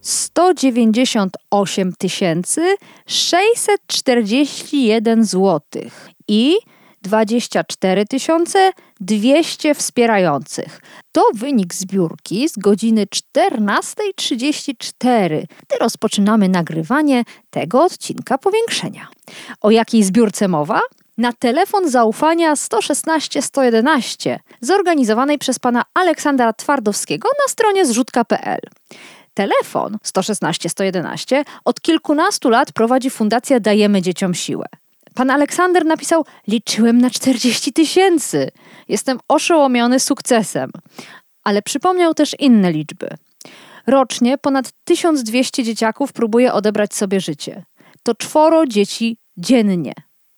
sto dziewięćdziesiąt osiem tysięcy sześćset czterdzieści jeden złotych i 24 200 wspierających. To wynik zbiórki z godziny 14.34, gdy rozpoczynamy nagrywanie tego odcinka powiększenia. O jakiej zbiórce mowa? Na telefon zaufania 116 111, zorganizowanej przez pana Aleksandra Twardowskiego na stronie zrzutka.pl. Telefon 116 111 od kilkunastu lat prowadzi Fundacja Dajemy Dzieciom Siłę. Pan Aleksander napisał: Liczyłem na 40 tysięcy. Jestem oszołomiony sukcesem. Ale przypomniał też inne liczby. Rocznie ponad 1200 dzieciaków próbuje odebrać sobie życie. To czworo dzieci dziennie.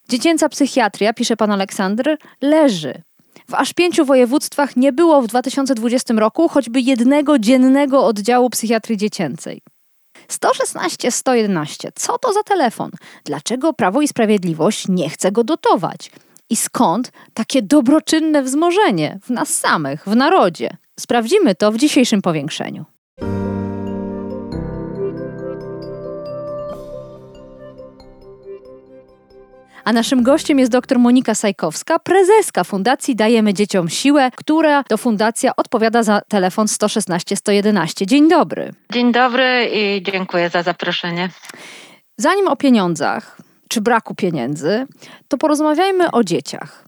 Dziecięca psychiatria, pisze pan Aleksander, leży. W aż pięciu województwach nie było w 2020 roku choćby jednego dziennego oddziału psychiatrii dziecięcej. 116 111. Co to za telefon? Dlaczego Prawo i Sprawiedliwość nie chce go dotować? I skąd takie dobroczynne wzmożenie w nas samych, w narodzie? Sprawdzimy to w dzisiejszym powiększeniu. A naszym gościem jest dr Monika Sajkowska, prezeska Fundacji Dajemy Dzieciom Siłę, która to fundacja odpowiada za telefon 116 111. Dzień dobry. Dzień dobry i dziękuję za zaproszenie. Zanim o pieniądzach, czy braku pieniędzy, to porozmawiajmy o dzieciach.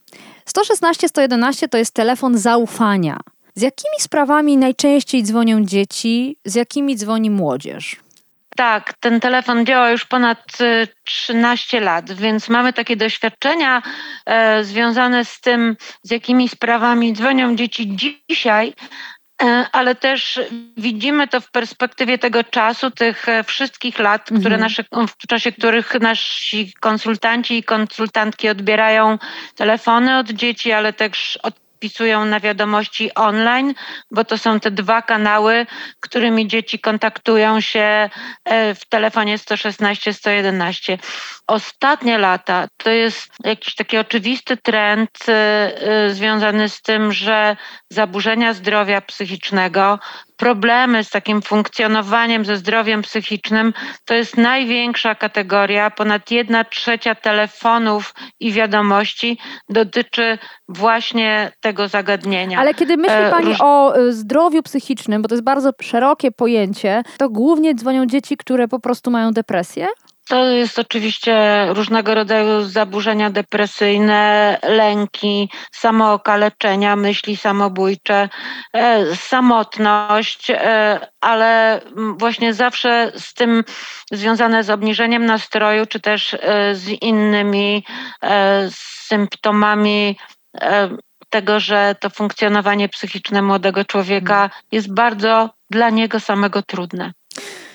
116 111 to jest telefon zaufania. Z jakimi sprawami najczęściej dzwonią dzieci, z jakimi dzwoni młodzież? Tak, ten telefon działa już ponad 13 y, lat, więc mamy takie doświadczenia e, związane z tym, z jakimi sprawami dzwonią dzieci dzisiaj, e, ale też widzimy to w perspektywie tego czasu, tych e, wszystkich lat, które mhm. nasze, w czasie których nasi konsultanci i konsultantki odbierają telefony od dzieci, ale też od wpisują na wiadomości online, bo to są te dwa kanały, którymi dzieci kontaktują się e, w telefonie 116 111. Ostatnie lata to jest jakiś taki oczywisty trend e, e, związany z tym, że zaburzenia zdrowia psychicznego problemy z takim funkcjonowaniem, ze zdrowiem psychicznym, to jest największa kategoria. Ponad jedna trzecia telefonów i wiadomości dotyczy właśnie tego zagadnienia. Ale kiedy myśli e, Pani Róż... o e, zdrowiu psychicznym, bo to jest bardzo szerokie pojęcie, to głównie dzwonią dzieci, które po prostu mają depresję? To jest oczywiście różnego rodzaju zaburzenia depresyjne, lęki, samookaleczenia, myśli samobójcze, e, samotność, e, ale właśnie zawsze z tym związane z obniżeniem nastroju, czy też e, z innymi symptomami tego, że to funkcjonowanie psychiczne młodego człowieka jest bardzo dla niego samego trudne.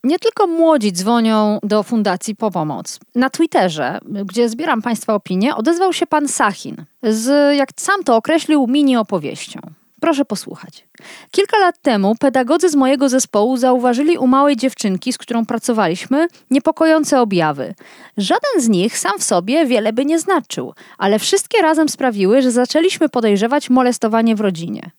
Nie tylko młodzi dzwonią do fundacji po pomoc. Na Twitterze, gdzie zbieram Państwa opinie, odezwał się pan Sachin z, jak sam to określił, mini opowieścią. Proszę posłuchać. Kilka lat temu pedagodzy z mojego zespołu zauważyli u małej dziewczynki, z którą pracowaliśmy, niepokojące objawy. Żaden z nich sam w sobie wiele by nie znaczył, ale wszystkie razem sprawiły, że zaczęliśmy podejrzewać molestowanie w rodzinie.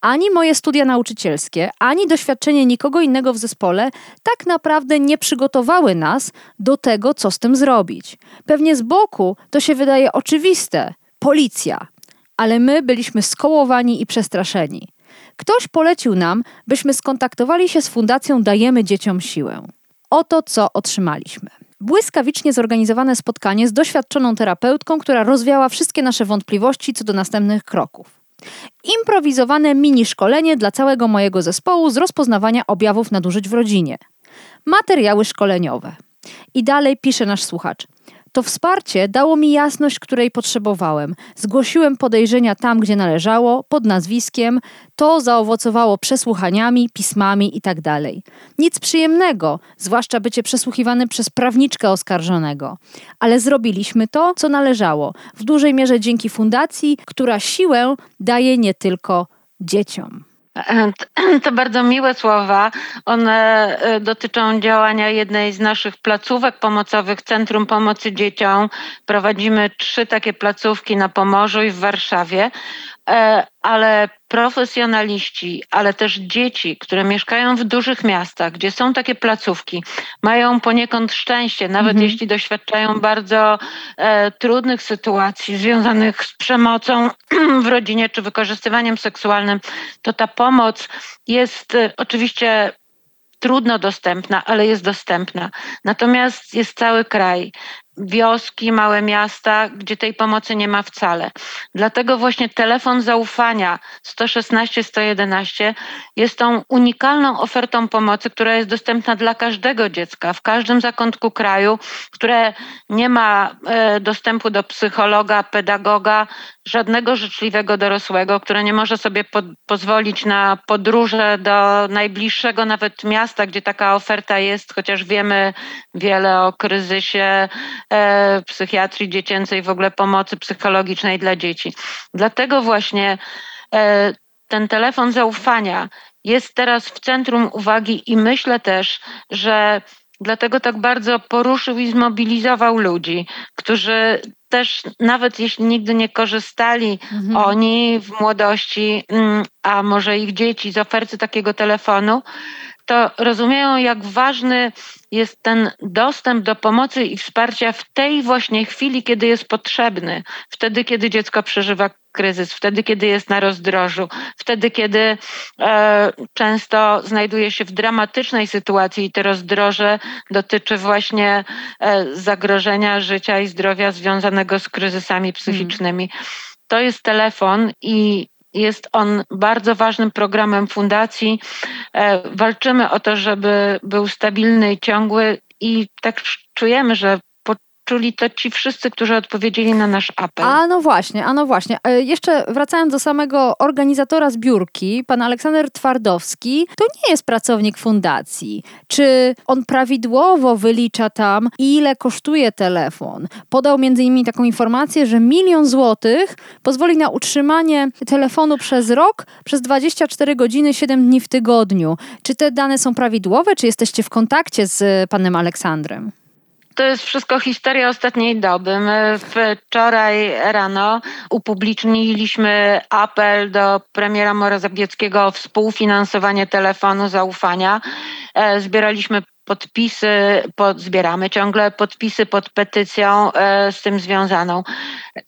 Ani moje studia nauczycielskie, ani doświadczenie nikogo innego w zespole tak naprawdę nie przygotowały nas do tego, co z tym zrobić. Pewnie z boku to się wydaje oczywiste. Policja, ale my byliśmy skołowani i przestraszeni. Ktoś polecił nam, byśmy skontaktowali się z Fundacją Dajemy Dzieciom Siłę. Oto co otrzymaliśmy. Błyskawicznie zorganizowane spotkanie z doświadczoną terapeutką, która rozwiała wszystkie nasze wątpliwości co do następnych kroków. Improwizowane mini szkolenie dla całego mojego zespołu z rozpoznawania objawów nadużyć w rodzinie. Materiały szkoleniowe. I dalej pisze nasz słuchacz. To wsparcie dało mi jasność, której potrzebowałem. Zgłosiłem podejrzenia tam, gdzie należało, pod nazwiskiem. To zaowocowało przesłuchaniami, pismami itd. Tak Nic przyjemnego, zwłaszcza bycie przesłuchiwany przez prawniczkę oskarżonego. Ale zrobiliśmy to, co należało. W dużej mierze dzięki fundacji, która siłę daje nie tylko dzieciom. To bardzo miłe słowa. One e, dotyczą działania jednej z naszych placówek pomocowych, Centrum Pomocy Dzieciom. Prowadzimy trzy takie placówki na Pomorzu i w Warszawie. E, ale profesjonaliści, ale też dzieci, które mieszkają w dużych miastach, gdzie są takie placówki, mają poniekąd szczęście, nawet mhm. jeśli doświadczają bardzo e, trudnych sytuacji związanych z przemocą w rodzinie czy wykorzystywaniem seksualnym, to ta pomoc jest e, oczywiście trudno dostępna, ale jest dostępna. Natomiast jest cały kraj wioski, małe miasta, gdzie tej pomocy nie ma wcale. Dlatego właśnie telefon zaufania 116-111 jest tą unikalną ofertą pomocy, która jest dostępna dla każdego dziecka w każdym zakątku kraju, które nie ma e, dostępu do psychologa, pedagoga, żadnego życzliwego dorosłego, które nie może sobie po pozwolić na podróże do najbliższego nawet miasta, gdzie taka oferta jest, chociaż wiemy wiele o kryzysie psychiatrii dziecięcej, w ogóle pomocy psychologicznej dla dzieci. Dlatego właśnie e, ten telefon zaufania jest teraz w centrum uwagi i myślę też, że Dlatego tak bardzo poruszył i zmobilizował ludzi, którzy też nawet jeśli nigdy nie korzystali mhm. oni w młodości, mm, a może ich dzieci z oferty takiego telefonu, to rozumieją, jak ważny jest ten dostęp do pomocy i wsparcia w tej właśnie chwili, kiedy jest potrzebny, wtedy, kiedy dziecko przeżywa kryzys, wtedy, kiedy jest na rozdrożu, wtedy, kiedy e, często znajduje się w dramatycznej sytuacji i to rozdroże dotyczy właśnie e, zagrożenia życia i zdrowia związanego z kryzysami psychicznymi. Hmm. To jest telefon i jest on bardzo ważnym programem fundacji. E, walczymy o to, żeby był stabilny i ciągły i tak czujemy, że czuli to ci wszyscy, którzy odpowiedzieli na nasz apel. A no właśnie, a no właśnie. E, jeszcze wracając do samego organizatora zbiórki, pan Aleksander Twardowski, to nie jest pracownik fundacji. Czy on prawidłowo wylicza tam, ile kosztuje telefon? Podał między innymi taką informację, że milion złotych pozwoli na utrzymanie telefonu przez rok, przez 24 godziny, 7 dni w tygodniu. Czy te dane są prawidłowe? Czy jesteście w kontakcie z panem Aleksandrem? To jest wszystko historia ostatniej doby. My wczoraj rano upubliczniliśmy apel do premiera Morazabieckiego o współfinansowanie telefonu zaufania. E, zbieraliśmy podpisy, pod, zbieramy ciągle podpisy pod petycją e, z tym związaną.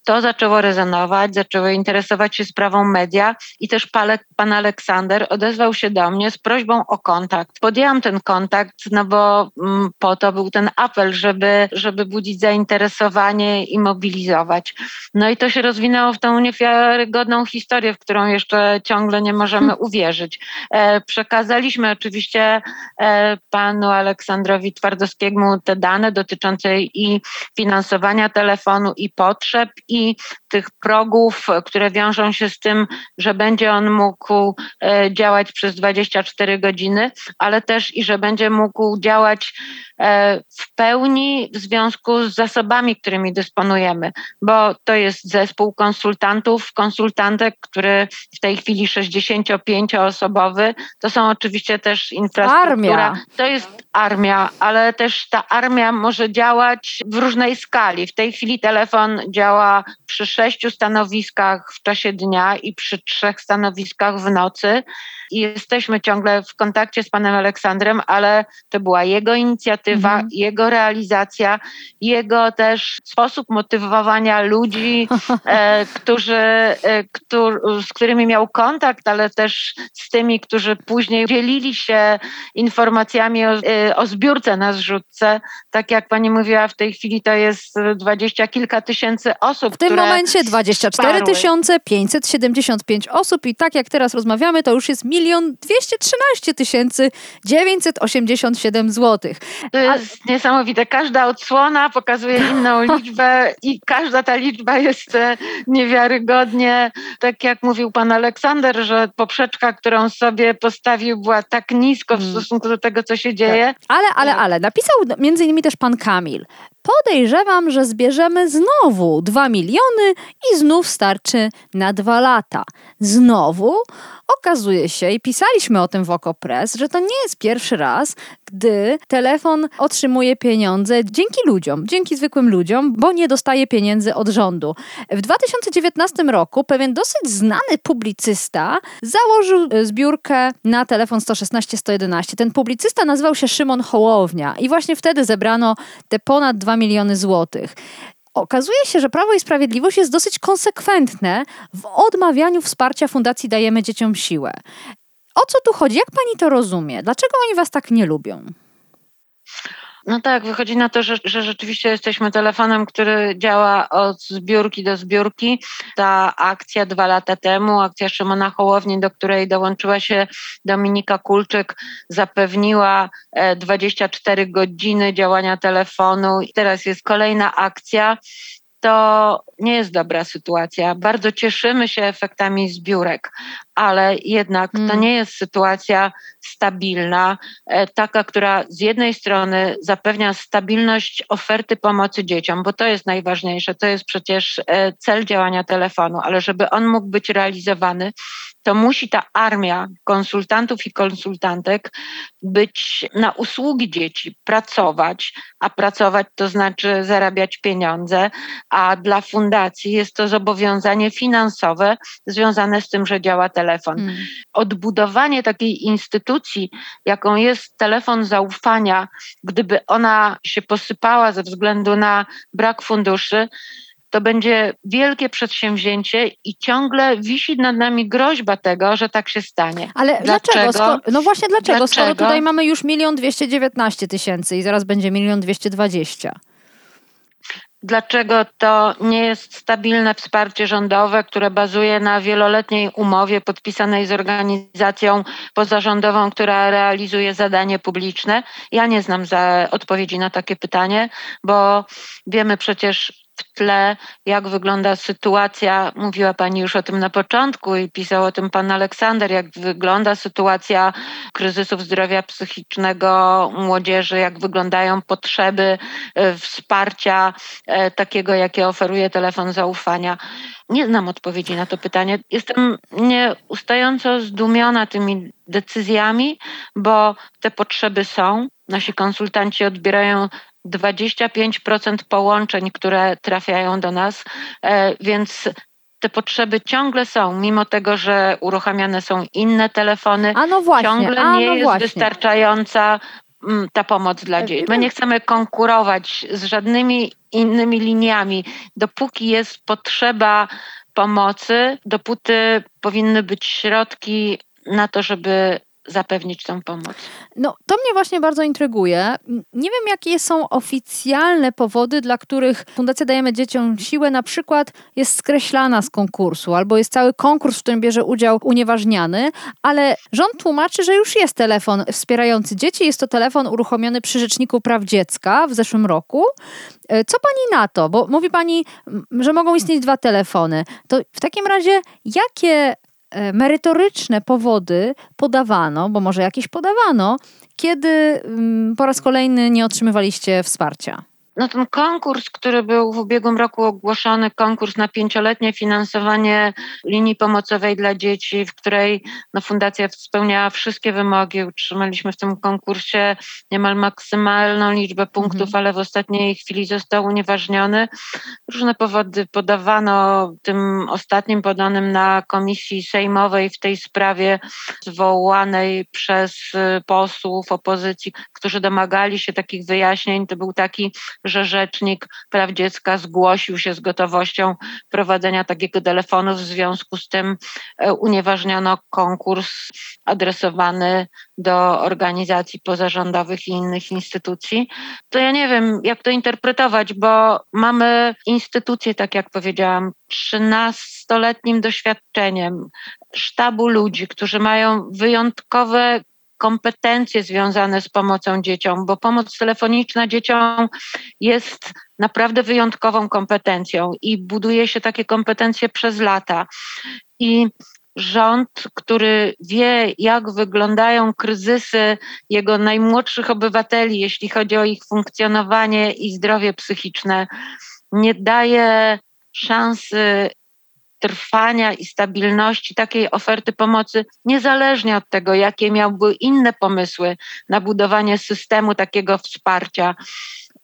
To zaczęło rezonować, zaczęły interesować się sprawą media i też Palek, pan Aleksander odezwał się do mnie z prośbą o kontakt. Podjęłam ten kontakt, no bo mm, po to był ten apel, żeby, żeby budzić zainteresowanie i mobilizować. No i to się rozwinęło w tą niewiarygodną historię, w którą jeszcze ciągle nie możemy hmm. uwierzyć. E, przekazaliśmy oczywiście e, panu Aleksandrowi Aleksandrowi Twardowskiemu te dane dotyczące i finansowania telefonu, i potrzeb, i tych progów, które wiążą się z tym, że będzie on mógł e, działać przez 24 godziny, ale też i że będzie mógł działać e, w pełni w związku z zasobami, którymi dysponujemy, bo to jest zespół konsultantów, konsultantek, który w tej chwili 65-osobowy, to są oczywiście też infrastruktura. Armia. To jest armia, ale też ta armia może działać w różnej skali. W tej chwili telefon działa przy sześciu stanowiskach w czasie dnia i przy trzech stanowiskach w nocy i jesteśmy ciągle w kontakcie z panem Aleksandrem, ale to była jego inicjatywa, mhm. jego realizacja, jego też sposób motywowania ludzi, e, którzy, e, któr, z którymi miał kontakt, ale też z tymi, którzy później dzielili się informacjami o, e, o zbiórce na zrzutce. Tak jak pani mówiła, w tej chwili to jest dwadzieścia kilka tysięcy osób. W tym momencie 24 575 osób i tak jak teraz rozmawiamy, to już jest milion milion 213 tysięcy 987 zł. To jest A... niesamowite. Każda odsłona pokazuje inną liczbę i każda ta liczba jest e, niewiarygodnie, tak jak mówił pan Aleksander, że poprzeczka, którą sobie postawił była tak nisko w mm. stosunku do tego, co się dzieje. Tak. Ale, ale, ale, napisał między innymi też pan Kamil. Podejrzewam, że zbierzemy znowu 2 miliony i znów starczy na dwa lata. Znowu okazuje się, i pisaliśmy o tym w Okopres, że to nie jest pierwszy raz, gdy telefon otrzymuje pieniądze dzięki ludziom, dzięki zwykłym ludziom, bo nie dostaje pieniędzy od rządu. W 2019 roku pewien dosyć znany publicysta założył e, zbiórkę na telefon 116 111. Ten publicysta nazywał się Szymon Hołownia i właśnie wtedy zebrano te ponad 2 miliony złotych. Okazuje się, że Prawo i Sprawiedliwość jest dosyć konsekwentne w odmawianiu wsparcia Fundacji Dajemy Dzieciom Siłę. O co tu chodzi? Jak pani to rozumie? Dlaczego oni was tak nie lubią? No tak, wychodzi na to, że, że rzeczywiście jesteśmy telefonem, który działa od zbiórki do zbiórki. Ta akcja dwa lata temu, akcja Szymona Hołowni, do której dołączyła się Dominika Kulczyk, zapewniła 24 e, godziny działania telefonu. I teraz jest kolejna akcja to nie jest dobra sytuacja. Bardzo cieszymy się efektami zbiórek, ale jednak to mm. nie jest sytuacja stabilna, e, taka, która z jednej strony zapewnia stabilność oferty pomocy dzieciom, bo to jest najważniejsze, to jest przecież e, cel działania telefonu, ale żeby on mógł być realizowany, to musi ta armia konsultantów i konsultantek być na usługi dzieci, pracować, a pracować to znaczy zarabiać pieniądze, a dla fundacji jest to zobowiązanie finansowe związane z tym, że działa telefon. Hmm. Odbudowanie takiej instytucji, jaką jest telefon zaufania, gdyby ona się posypała ze względu na brak funduszy, to będzie wielkie przedsięwzięcie i ciągle wisi nad nami groźba tego, że tak się stanie. Ale dlaczego? dlaczego? no właśnie dlaczego? dlaczego? Skoro tutaj mamy już milion dwieście dziewiętnaście tysięcy i zaraz będzie milion dwieście dwadzieścia. Dlaczego to nie jest stabilne wsparcie rządowe, które bazuje na wieloletniej umowie podpisanej z organizacją pozarządową, która realizuje zadanie publiczne? Ja nie znam odpowiedzi na takie pytanie, bo wiemy przecież w tle, jak wygląda sytuacja, mówiła Pani już o tym na początku i pisał o tym Pan Aleksander, jak wygląda sytuacja kryzysów zdrowia psychicznego młodzieży, jak wyglądają potrzeby e, wsparcia e, takiego, jakie oferuje telefon zaufania. Nie znam odpowiedzi na to pytanie. Jestem nieustająco zdumiona tymi decyzjami, bo te potrzeby są. Nasi konsultanci odbierają 25% połączeń, które trafiają do nas, e, więc te potrzeby ciągle są, mimo tego, że uruchamiane są inne telefony. A no właśnie, ciągle a nie no jest właśnie. wystarczająca mm, ta pomoc dla dzieci. My nie chcemy konkurować z żadnymi innymi liniami. Dopóki jest potrzeba pomocy, dopóty powinny być środki na to, żeby zapewnić tą pomoc. No, to mnie właśnie bardzo intryguje. Nie wiem, jakie są oficjalne powody, dla których Fundacja Dajemy Dzieciom Siłę na przykład jest skreślana z konkursu, albo jest cały konkurs, w którym bierze udział unieważniany, ale rząd tłumaczy, że już jest telefon wspierający dzieci. Jest to telefon uruchomiony przy Rzeczniku Praw Dziecka w zeszłym roku. E, co pani na to? Bo mówi pani, że mogą istnieć dwa telefony. To w takim razie, jakie merytoryczne powody podawano, bo może jakieś podawano, kiedy mm, po raz kolejny nie otrzymywaliście wsparcia? No ten konkurs, który był w ubiegłym roku ogłoszony, konkurs na pięcioletnie finansowanie linii pomocowej dla dzieci, w której no, fundacja spełniała wszystkie wymogi. Utrzymaliśmy w tym konkursie niemal maksymalną liczbę punktów, mhm. ale w ostatniej chwili został unieważniony. Różne powody podawano tym ostatnim podanym na komisji sejmowej w tej sprawie zwołanej przez posłów opozycji, którzy domagali się takich wyjaśnień. To był taki że Rzecznik Praw Dziecka zgłosił się z gotowością prowadzenia takiego telefonu. W związku z tym e, unieważniono konkurs adresowany do organizacji pozarządowych i innych instytucji. To ja nie wiem, jak to interpretować, bo mamy instytucje, tak jak powiedziałam, 13-letnim doświadczeniem, sztabu ludzi, którzy mają wyjątkowe kompetencje związane z pomocą dzieciom, bo pomoc telefoniczna dzieciom jest naprawdę wyjątkową kompetencją i buduje się takie kompetencje przez lata. I rząd, który wie, jak wyglądają kryzysy jego najmłodszych obywateli, jeśli chodzi o ich funkcjonowanie i zdrowie psychiczne, nie daje szansy trwania i stabilności takiej oferty pomocy, niezależnie od tego, jakie miałby inne pomysły na budowanie systemu takiego wsparcia.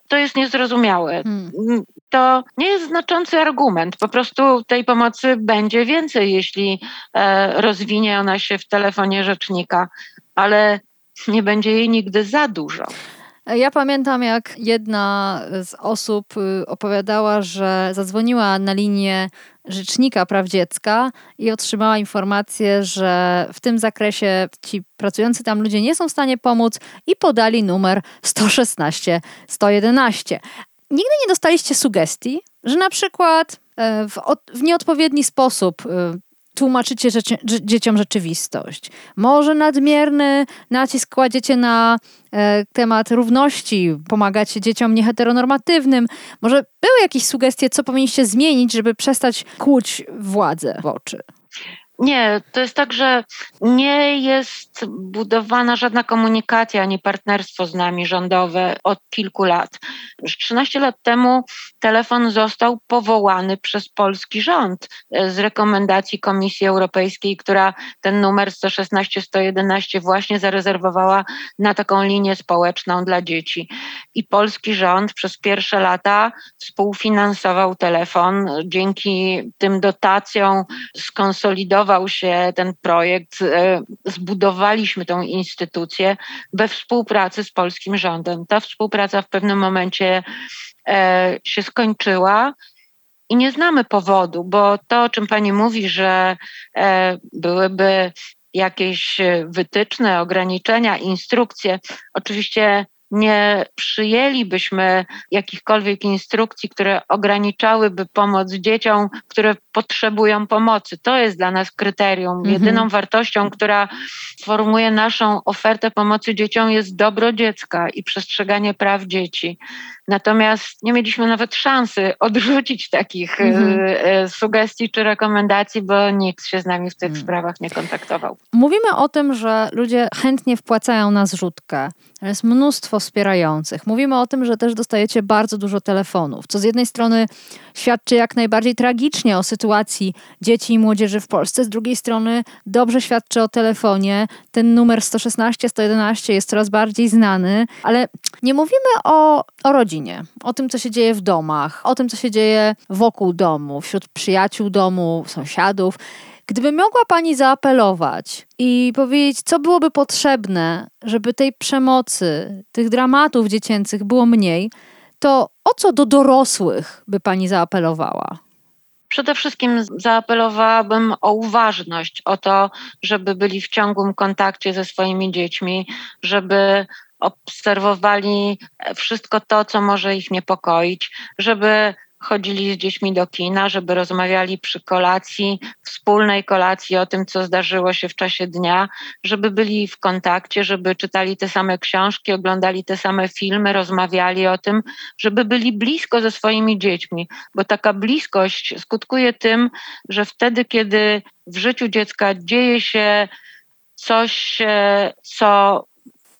To jest niezrozumiałe. Hmm. To nie jest znaczący argument. Po prostu tej pomocy będzie więcej, jeśli e, rozwinie ona się w telefonie rzecznika, ale nie będzie jej nigdy za dużo. Ja pamiętam, jak jedna z osób y, opowiadała, że zadzwoniła na linię Rzecznika Praw Dziecka i otrzymała informację, że w tym zakresie ci pracujący tam ludzie nie są w stanie pomóc i podali numer 116 111. Nigdy nie dostaliście sugestii, że na przykład e, w, w nieodpowiedni sposób y, tłumaczycie rzeczy, dzieciom rzeczywistość. Może nadmierny nacisk kładziecie na e, temat równości, pomagacie dzieciom nieheteronormatywnym. Może były jakieś sugestie, co powinniście zmienić, żeby przestać kłuć władzę w oczy? Nie, to jest tak, że nie jest budowana żadna komunikacja ani partnerstwo z nami rządowe od kilku lat. Już 13 lat temu telefon został powołany przez polski rząd e, z rekomendacji Komisji Europejskiej, która ten numer 116-111 właśnie zarezerwowała na taką linię społeczną dla dzieci. I polski rząd przez pierwsze lata współfinansował telefon. Dzięki tym dotacjom skonsolidował zbudował się ten projekt, e, zbudowaliśmy tą instytucję we współpracy z polskim rządem. Ta współpraca w pewnym momencie e, się skończyła. I nie znamy powodu, bo to, o czym pani mówi, że e, byłyby jakieś wytyczne, ograniczenia, instrukcje, oczywiście nie przyjęlibyśmy jakichkolwiek instrukcji, które ograniczałyby pomoc dzieciom, które potrzebują pomocy. To jest dla nas kryterium. Mhm. Jedyną wartością, która formuje naszą ofertę pomocy dzieciom jest dobro dziecka i przestrzeganie praw dzieci. Natomiast nie mieliśmy nawet szansy odrzucić takich mhm. E, e, sugestii czy rekomendacji, bo nikt się z nami w tych mhm. sprawach nie kontaktował. Mówimy o tym, że ludzie chętnie wpłacają na zrzutkę. Jest mnóstwo wspierających. Mówimy o tym, że też dostajecie bardzo dużo telefonów, co z jednej strony świadczy jak najbardziej tragicznie o sytuacji dzieci i młodzieży w Polsce, z drugiej strony dobrze świadczy o telefonie. Ten numer 116, 111 jest coraz bardziej znany, ale nie mówimy o, o rodzinie, o tym, co się dzieje w domach, o tym, co się dzieje wokół domu, wśród przyjaciół domu, sąsiadów. Gdyby mogła Pani zaapelować i powiedzieć, co byłoby potrzebne, żeby tej przemocy, tych dramatów dziecięcych było mniej, to o co do dorosłych by Pani zaapelowała? Przede wszystkim zaapelowałabym o uważność, o to, żeby byli w ciągłym kontakcie ze swoimi dziećmi, żeby obserwowali wszystko to, co może ich niepokoić, żeby chodzili z dziećmi do kina, żeby rozmawiali przy kolacji, wspólnej kolacji o tym, co zdarzyło się w czasie dnia, żeby byli w kontakcie, żeby czytali te same książki, oglądali te same filmy, rozmawiali o tym, żeby byli blisko ze swoimi dziećmi, bo taka bliskość skutkuje tym, że wtedy, kiedy w życiu dziecka dzieje się coś, e, co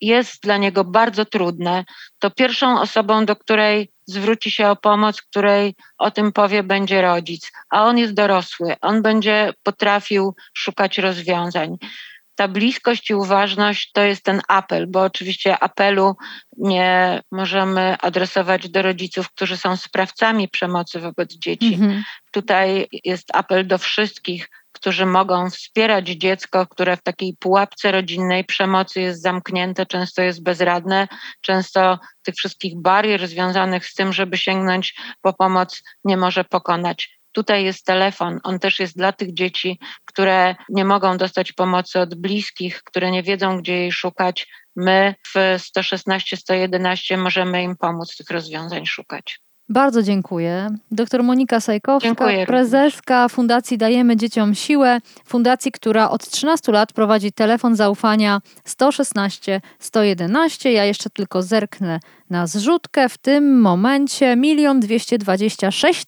jest dla niego bardzo trudne, to pierwszą osobą, do której zwróci się o pomoc, której o tym powie, będzie rodzic, a on jest dorosły, on będzie potrafił szukać rozwiązań. Ta bliskość i uważność to jest ten apel, bo oczywiście apelu nie możemy adresować do rodziców, którzy są sprawcami przemocy wobec dzieci. Mhm. Tutaj jest apel do wszystkich, którzy mogą wspierać dziecko, które w takiej pułapce rodzinnej przemocy jest zamknięte, często jest bezradne, często tych wszystkich barier związanych z tym, żeby sięgnąć po pomoc, nie może pokonać. Tutaj jest telefon, on też jest dla tych dzieci, które nie mogą dostać pomocy od bliskich, które nie wiedzą, gdzie jej szukać. My w 116, 111 możemy im pomóc tych rozwiązań szukać. Bardzo dziękuję. Doktor Monika Sajkowska, Dziękuję prezeska Fundacji Dajemy Dzieciom Siłę, fundacji, która od 13 lat prowadzi telefon zaufania 116 111. Ja jeszcze tylko zerknę na zrzutkę. W tym momencie 1 226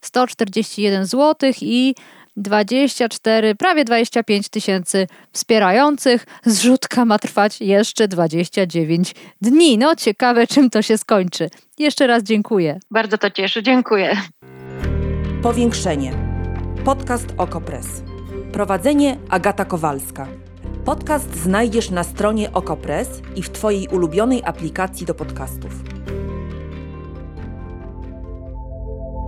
141 zł i 24, prawie 25 tysięcy wspierających. Zrzutka ma trwać jeszcze 29 dni. No ciekawe, czym to się skończy. Jeszcze raz dziękuję. Bardzo to cieszy. Dziękuję. Powiększenie. Podcast Okopres. Prowadzenie Agata Kowalska. Podcast znajdziesz na stronie Okopres i w Twojej ulubionej aplikacji do podcastów.